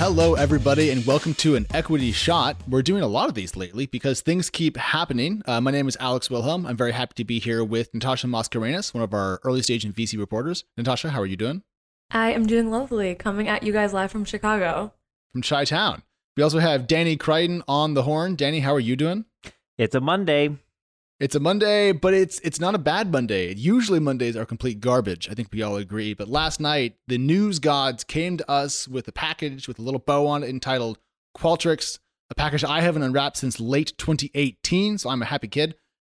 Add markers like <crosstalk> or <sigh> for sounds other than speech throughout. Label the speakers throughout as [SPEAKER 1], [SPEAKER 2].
[SPEAKER 1] Hello, everybody, and welcome to an equity shot. We're doing a lot of these lately because things keep happening. Uh, my name is Alex Wilhelm. I'm very happy to be here with Natasha Mascarenhas, one of our early stage and VC reporters. Natasha, how are you doing?
[SPEAKER 2] I am doing lovely, coming at you guys live from Chicago.
[SPEAKER 1] From Chi Town. We also have Danny Crichton on the horn. Danny, how are you doing?
[SPEAKER 3] It's a Monday.
[SPEAKER 1] It's a Monday, but it's it's not a bad Monday. Usually Mondays are complete garbage. I think we all agree. But last night, the news gods came to us with a package with a little bow on it entitled Qualtrics, a package I haven't unwrapped since late 2018. So I'm a happy kid.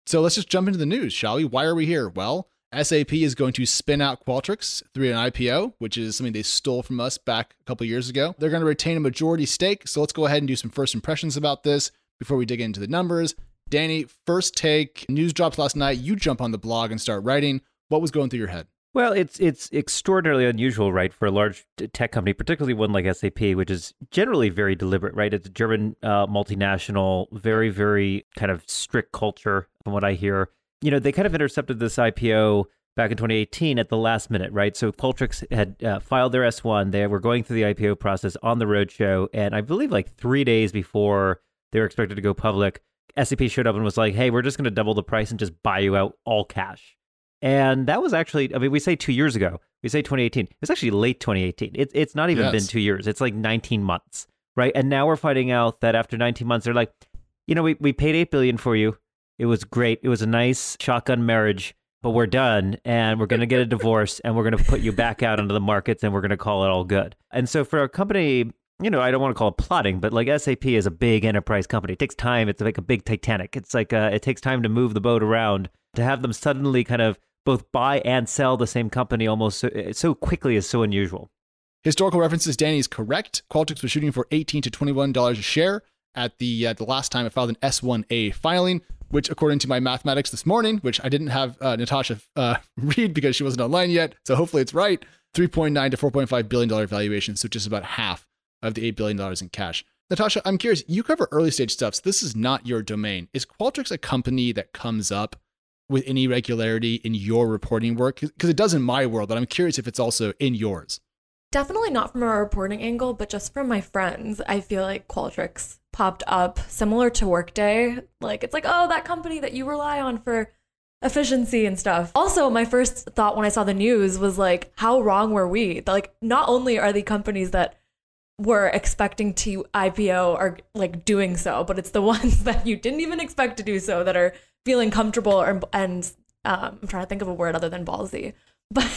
[SPEAKER 1] So let's just jump into the news, shall we? Why are we here? Well, SAP is going to spin out Qualtrics through an IPO, which is something they stole from us back a couple years ago. They're going to retain a majority stake. So let's go ahead and do some first impressions about this before we dig into the numbers. Danny, first take. News drops last night. You jump on the blog and start writing. What was going through your head?
[SPEAKER 3] Well, it's it's extraordinarily unusual, right, for a large tech company, particularly one like SAP, which is generally very deliberate, right? It's a German uh, multinational, very very kind of strict culture, from what I hear. You know, they kind of intercepted this IPO back in 2018 at the last minute, right? So Qualtrics had uh, filed their S1. They were going through the IPO process on the roadshow, and I believe like three days before they were expected to go public, SAP showed up and was like, hey, we're just going to double the price and just buy you out all cash. And that was actually, I mean, we say two years ago, we say 2018. It's actually late 2018. It, it's not even yes. been two years. It's like 19 months, right? And now we're finding out that after 19 months, they're like, you know, we, we paid 8 billion for you. It was great. It was a nice shotgun marriage, but we're done and we're going to get a divorce and we're going to put you back out into the markets and we're going to call it all good. And so for a company you know, I don't want to call it plotting, but like SAP is a big enterprise company. It takes time. It's like a big Titanic. It's like uh, it takes time to move the boat around. To have them suddenly kind of both buy and sell the same company almost so, uh, so quickly is so unusual.
[SPEAKER 1] Historical references, Danny is correct. Qualtrics was shooting for 18 to 21 dollars a share at the uh, the last time it filed an S1A filing, which according to my mathematics this morning, which I didn't have uh, Natasha uh, <laughs> read because she wasn't online yet, so hopefully it's right. 3.9 to 4.5 billion dollar valuation, so just about half of the $8 billion in cash. Natasha, I'm curious, you cover early stage stuff, so this is not your domain. Is Qualtrics a company that comes up with any regularity in your reporting work? Because it does in my world, but I'm curious if it's also in yours.
[SPEAKER 2] Definitely not from a reporting angle, but just from my friends. I feel like Qualtrics popped up similar to Workday. Like, it's like, oh, that company that you rely on for efficiency and stuff. Also, my first thought when I saw the news was like, how wrong were we? Like, not only are the companies that were expecting to IPO are like doing so, but it's the <laughs> ones that you didn't even expect to do so that are feeling comfortable or, and um, I'm trying to think of a word other than ballsy. <laughs> But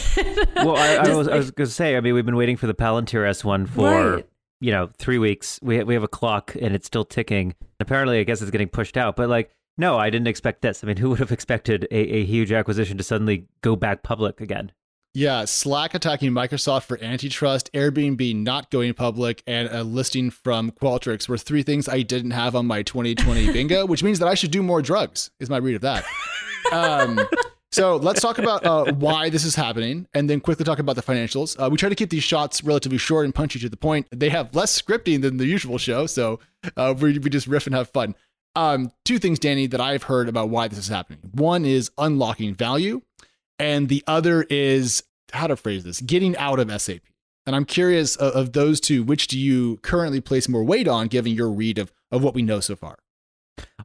[SPEAKER 3] well, I, I was, like, I was going to say, I mean, we've been waiting for the Palantir S1 for right. you know three weeks. We we have a clock and it's still ticking. Apparently, I guess it's getting pushed out. But like, no, I didn't expect this. I mean, who would have expected a, a huge acquisition to suddenly go back public again?
[SPEAKER 1] Yeah, Slack attacking Microsoft for antitrust, Airbnb not going public, and a listing from Qualtrics were three things I didn't have on my 2020 <laughs> bingo, which means that I should do more drugs, is my read of that. Um, so let's talk about uh, why this is happening and then quickly talk about the financials. Uh, we try to keep these shots relatively short and punchy to the point. They have less scripting than the usual show, so uh, we, we just riff and have fun. Um, two things, Danny, that I've heard about why this is happening. One is unlocking value and the other is how to phrase this getting out of SAP. And I'm curious of, of, those two, which do you currently place more weight on, given your read of, of what we know so far?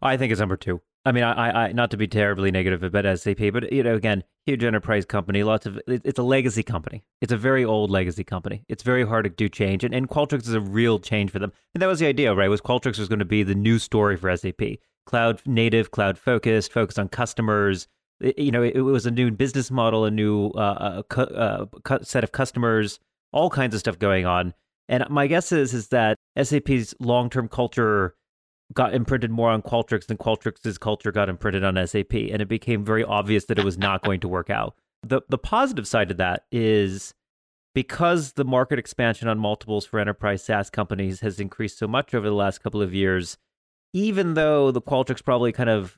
[SPEAKER 3] I think it's number two. I mean, I, I, not to be terribly negative about SAP, but you know, again, huge enterprise company, lots of it's a legacy company. It's a very old legacy company. It's very hard to do change, and, and Qualtrics is a real change for them. And that was the idea, right? Was Qualtrics was going to be the new story for SAP, cloud native, cloud focused, focused on customers, you know, it, was a new business model, a new uh, uh, uh, set of customers, all kinds of stuff going on. And my guess is is that SAP's long term culture got imprinted more on Qualtrics than Qualtrics' culture got imprinted on SAP, and it became very obvious that it was not going to work out. the The positive side of that is because the market expansion on multiples for enterprise SaaS companies has increased so much over the last couple of years. Even though the Qualtrics probably kind of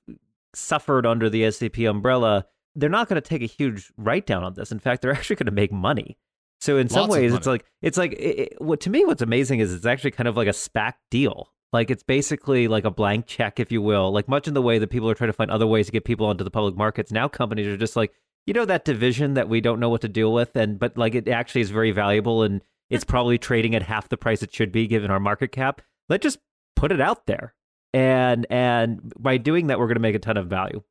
[SPEAKER 3] suffered under the SAP umbrella, they're not going to take a huge write down on this. In fact, they're <laughs> actually going to make money. So in Lots some ways, it's like it's like it, it, what to me, what's amazing is it's actually kind of like a SPAC deal. Like it's basically like a blank check, if you will. Like much in the way that people are trying to find other ways to get people onto the public markets. Now companies are just like, you know, that division that we don't know what to deal with, and but like it actually is very valuable and it's probably trading at half the price it should be given our market cap. Let's just put it out there. And and by doing that, we're going to make a ton of value.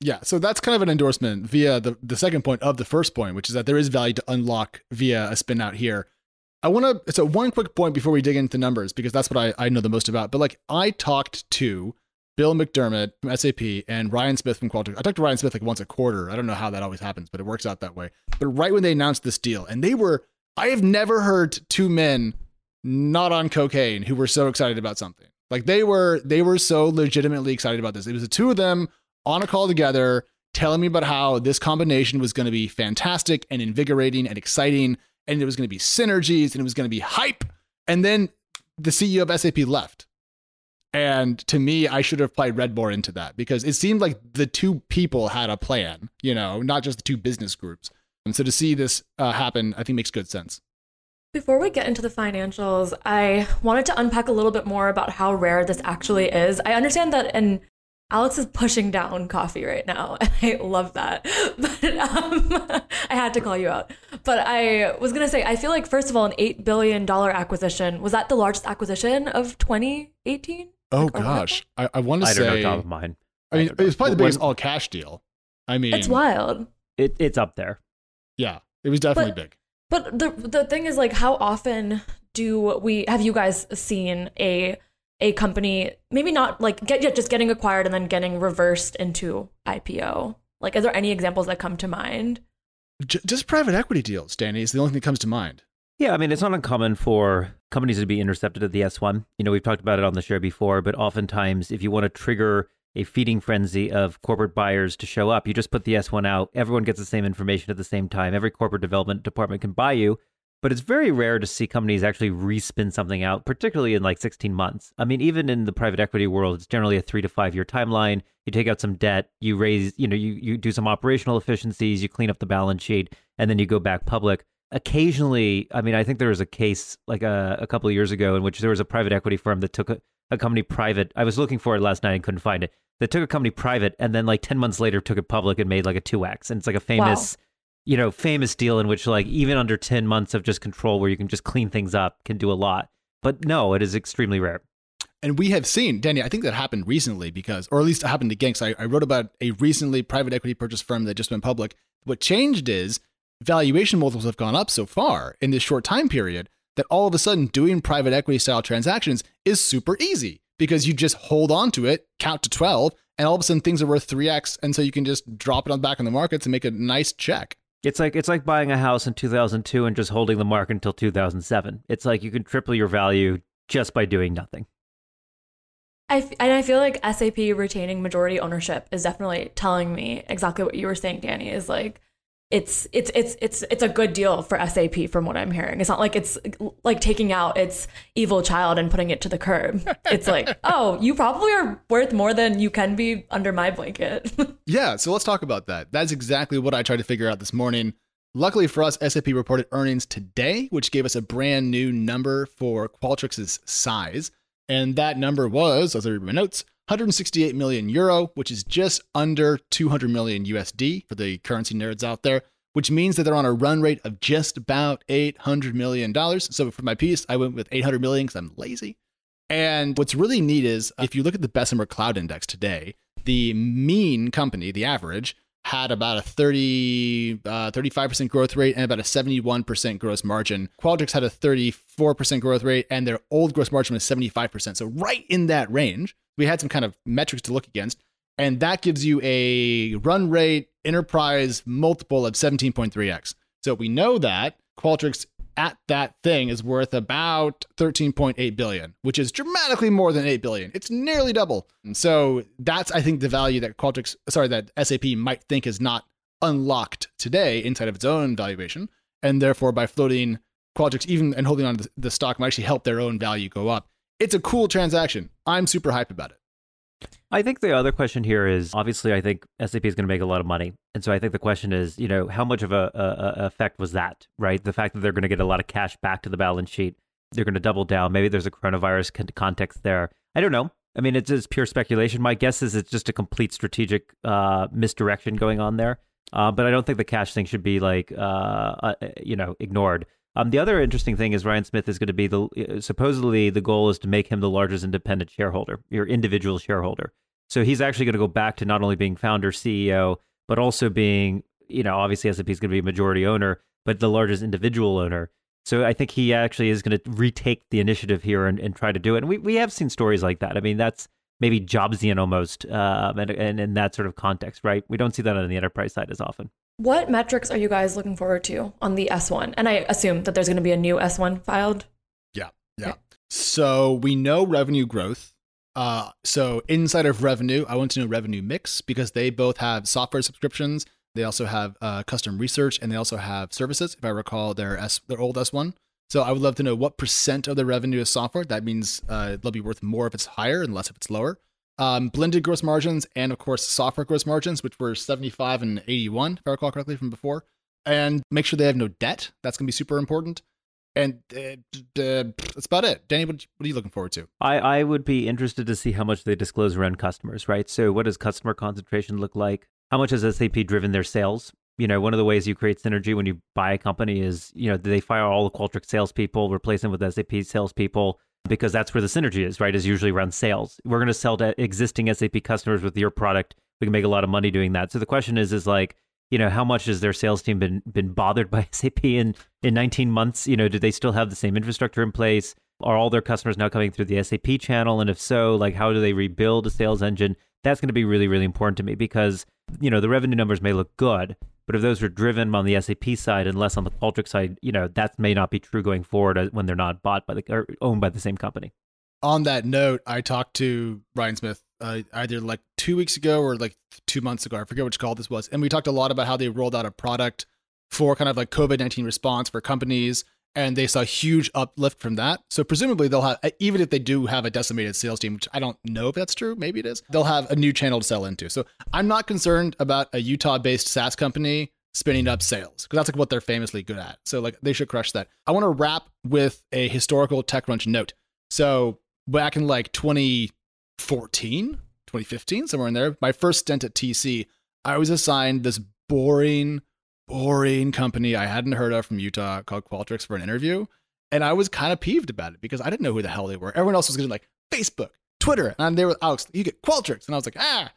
[SPEAKER 1] Yeah, so that's kind of an endorsement via the, the second point of the first point, which is that there is value to unlock via a spin out here. I want to, so one quick point before we dig into the numbers, because that's what I, I know the most about. But like, I talked to Bill McDermott from SAP and Ryan Smith from Qualtrics. I talked to Ryan Smith like once a quarter. I don't know how that always happens, but it works out that way. But right when they announced this deal, and they were, I have never heard two men not on cocaine who were so excited about something. Like they were, they were so legitimately excited about this. It was the two of them on a call together telling me about how this combination was going to be fantastic and invigorating and exciting and it was going to be synergies and it was going to be hype and then the CEO of SAP left. And to me, I should have played Red more into that because it seemed like the two people had a plan, you know, not just the two business groups. And so to see this uh, happen, I think makes good sense.
[SPEAKER 2] Before we get into the financials, I wanted to unpack a little bit more about how rare this actually is. I understand that and Alex is pushing down coffee right now, <laughs> and I love that. <laughs> But um, <laughs> I had to call you out. But I was gonna say, I feel like first of all, an eight billion dollar acquisition was that the largest acquisition of 2018?
[SPEAKER 1] Oh gosh, I, I want to
[SPEAKER 3] I
[SPEAKER 1] say.
[SPEAKER 3] don't know top of mind.
[SPEAKER 1] I mean,
[SPEAKER 3] don't
[SPEAKER 1] it's probably the biggest all cash deal. I mean,
[SPEAKER 2] It's wild.
[SPEAKER 3] It, it's up there.
[SPEAKER 1] yeah, it was definitely
[SPEAKER 2] But-
[SPEAKER 1] big.
[SPEAKER 2] But the the thing is, like, how often do we have you guys seen a a company maybe not like get yeah, just getting acquired and then getting reversed into IPO? Like, are there any examples that come to mind?
[SPEAKER 1] Just private equity deals, Danny, is the only thing that comes to mind.
[SPEAKER 3] Yeah, I mean, it's not uncommon for companies to be intercepted at the S1. You know, we've talked about it on the show before, but oftentimes, if you want to trigger a feeding frenzy of corporate buyers to show up, you just put the S1 out. Everyone gets the same information at the same time. Every corporate development department can buy you. But it's very rare to see companies actually respin something out, particularly in like 16 months. I mean, even in the private equity world, it's generally a three to five year timeline. You take out some debt, you raise, you know, you, you do some operational efficiencies, you clean up the balance sheet, and then you go back public occasionally i mean i think there was a case like a, a couple of years ago in which there was a private equity firm that took a, a company private i was looking for it last night and couldn't find it that took a company private and then like 10 months later took it public and made like a 2x and it's like a famous you know famous deal in which like even under 10 months of just control where you can just clean things up can do a lot. But no it is extremely rare.
[SPEAKER 1] And we have seen, Danny, I think that happened recently because, or at least it happened again, 'cause I, I wrote about a recently private equity purchase firm that just went public. What changed is valuation multiples have gone up so far in this short time period that all of a sudden doing private equity style transactions is super easy because you just hold on to it, count to 12, and all of a sudden things are worth 3x. And so you can just drop it on back in the markets and make a nice check.
[SPEAKER 3] it's like it's like buying a house in 2002 and just holding the market until 2007 it's like you can triple your value just by doing nothing
[SPEAKER 2] I f- and I feel like SAP retaining majority ownership is definitely telling me exactly what you were saying, Danny. Is like it's it's it's it's it's a good deal for SAP from what I'm hearing. It's not like it's like taking out its evil child and putting it to the curb. It's like, <laughs> oh, you probably are worth more than you can be under my blanket. <laughs>
[SPEAKER 1] Yeah, so let's talk about that. That's exactly what I tried to figure out this morning. Luckily for us, SAP reported earnings today, which gave us a brand new number for Qualtrics's size. And that number was, as I read my notes, 168 million euro, which is just under 200 million USD for the currency nerds out there, which means that they're on a run rate of just about 800 million dollars. So for my piece, I went with 800 million because I'm lazy. And what's really neat is if you look at the Bessemer Cloud Index today, the mean company, the average, had about a 30, uh, 35% growth rate and about a 71% gross margin. Qualtrics had a 34% growth rate and their old gross margin was 75%. So right in that range, we had some kind of metrics to look against. And that gives you a run rate enterprise multiple of 17.3x. So we know that Qualtrics at that thing is worth about 13.8 billion, which is dramatically more than 8 billion. It's nearly double. And so that's I think the value that Qualtrics sorry that SAP might think is not unlocked today inside of its own valuation. And therefore by floating Qualtrics even and holding on to the stock might actually help their own value go up. It's a cool transaction. I'm super hyped about it.
[SPEAKER 3] I think the other question here is obviously I think SAP is going to make a lot of money, and so I think the question is, you know, how much of a, a, a effect was that, right? The fact that they're going to get a lot of cash back to the balance sheet, they're going to double down. Maybe there's a coronavirus con- context there. I don't know. I mean, it's just pure speculation. My guess is it's just a complete strategic uh, misdirection going on there. Uh, but I don't think the cash thing should be like, uh, uh, you know, ignored. Um, the other interesting thing is Ryan Smith is going to be the uh, supposedly the goal is to make him the largest independent shareholder, your individual shareholder. So he's actually going to go back to not only being founder CEO, but also being, you know, obviously SAP is going to be a majority owner, but the largest individual owner. So I think he actually is going to retake the initiative here and, and try to do it. And we, we have seen stories like that. I mean, that's maybe Jobsian almost, um, and, and in that sort of context, right? We don't see that on the enterprise side as often.
[SPEAKER 2] What metrics are you guys looking forward to on the S1? And I assume that there's going to be a new S1 filed.
[SPEAKER 1] Yeah, yeah. Okay. So we know revenue growth. Uh, so inside of revenue, I want to know revenue mix because they both have software subscriptions. They also have uh, custom research, and they also have services. If I recall, their S, their old S1. So I would love to know what percent of their revenue is software. That means uh, they'll be worth more if it's higher and less if it's lower um, blended gross margins, and of course software gross margins, which were 75 and 81, if I recall correctly from before. And make sure they have no debt. That's going to be super important. And uh, uh, that's about it. Danny, what, are you looking forward to?
[SPEAKER 3] I, I would be interested to see how much they disclose around customers, right? So, what does customer concentration look like? How much has SAP driven their sales? You know, one of the ways you create synergy when you buy a company is, you know, do they fire all the Qualtrics salespeople, replace them with SAP salespeople? Because that's where the synergy is, right? Is usually around sales. We're going to sell to existing SAP customers with your product. We can make a lot of money doing that. So the question is, is like, you know, how much has their sales team been been bothered by <laughs> SAP in in 19 months? You know, do they still have the same infrastructure in place? Are all their customers now coming through the SAP channel? And if so, like, how do they rebuild a sales engine? That's going to be really, really important to me because you know the revenue numbers may look good, but if those are driven on the SAP side and less on the Qualtrics side, you know, that may not be true going forward uh, when they're not bought by the or owned by the same company.
[SPEAKER 1] On that note, I talked to Ryan Smith uh, either like two weeks ago or like two months ago. I forget which call this was. And we talked a lot about how they rolled out a product for kind of like COVID 19 response for companies and they saw huge uplift from that. So presumably they'll have, even if they do have a decimated sales team, which I don't know if that's true, maybe it is, they'll have a new channel to sell into. So I'm not concerned about a Utah-based SaaS company spinning up sales because that's like what they're famously good at. So like they should crush that. I want to wrap with a historical TechCrunch note. So back in like 2014, 2015, somewhere in there, my first stint at TC, I was assigned this boring boring company I hadn't heard of from Utah called Qualtrics for an interview. And I was kind of peeved about it because I didn't know who the hell they were. Everyone else was getting like Facebook, Twitter. And they were, Alex, you get Qualtrics. And I was like, ah,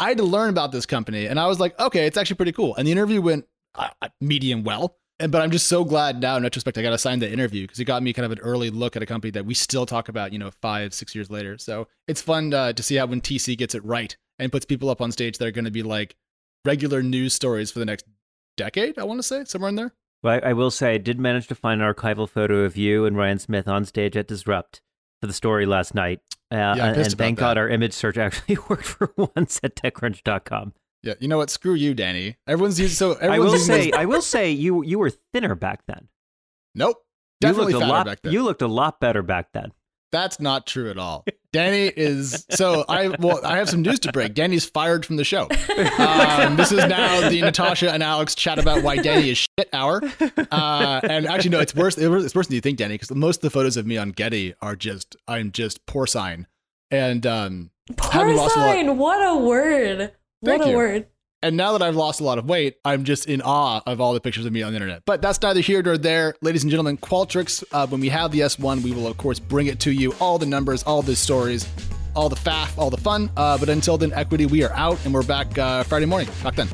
[SPEAKER 1] I had to learn about this company. And I was like, okay, it's actually pretty cool. And the interview went uh, uh medium well. And, but I'm just so glad now in retrospect, I got assigned the interview because it got me kind of an early look at a company that we still talk about, you know, five, six years later. So it's fun uh, to see how when TC gets it right and puts people up on stage that are going to be like regular news stories for the next decade, I want to say, somewhere in there.
[SPEAKER 3] Well, I, I, will say I did manage to find an archival photo of you and Ryan Smith on stage at Disrupt for the story last night. Uh, yeah, and, and thank God our image search <laughs> actually worked for once at TechCrunch.com.
[SPEAKER 1] Yeah, you know what? Screw you, Danny. Everyone's using so.
[SPEAKER 3] Everyone's
[SPEAKER 1] I
[SPEAKER 3] will say, I will say, you you were thinner back then.
[SPEAKER 1] Nope, definitely you looked
[SPEAKER 3] a lot,
[SPEAKER 1] back then.
[SPEAKER 3] You looked a lot better back then.
[SPEAKER 1] That's not true at all. Danny is so I well I have some news to break. Danny's fired from the show. <laughs> Um, this is now the Natasha and Alex chat about why Danny is shit hour. Uh, and actually, no, it's worse. It's worse than you think, Danny, because most of the photos of me on Getty are just I'm just porcine and um,
[SPEAKER 2] porcine. What a word! What a
[SPEAKER 1] you.
[SPEAKER 2] word!
[SPEAKER 1] And now that I've lost a lot of weight, I'm just in awe of all the pictures of me on the internet. But that's neither here nor there. Ladies and gentlemen, Qualtrics, uh, when we have the S1, we will, of course, bring it to you. All the numbers, all the stories, all the faff, all the fun. Uh, but until then, Equity, we are out and we're back uh, Friday morning. Talk then.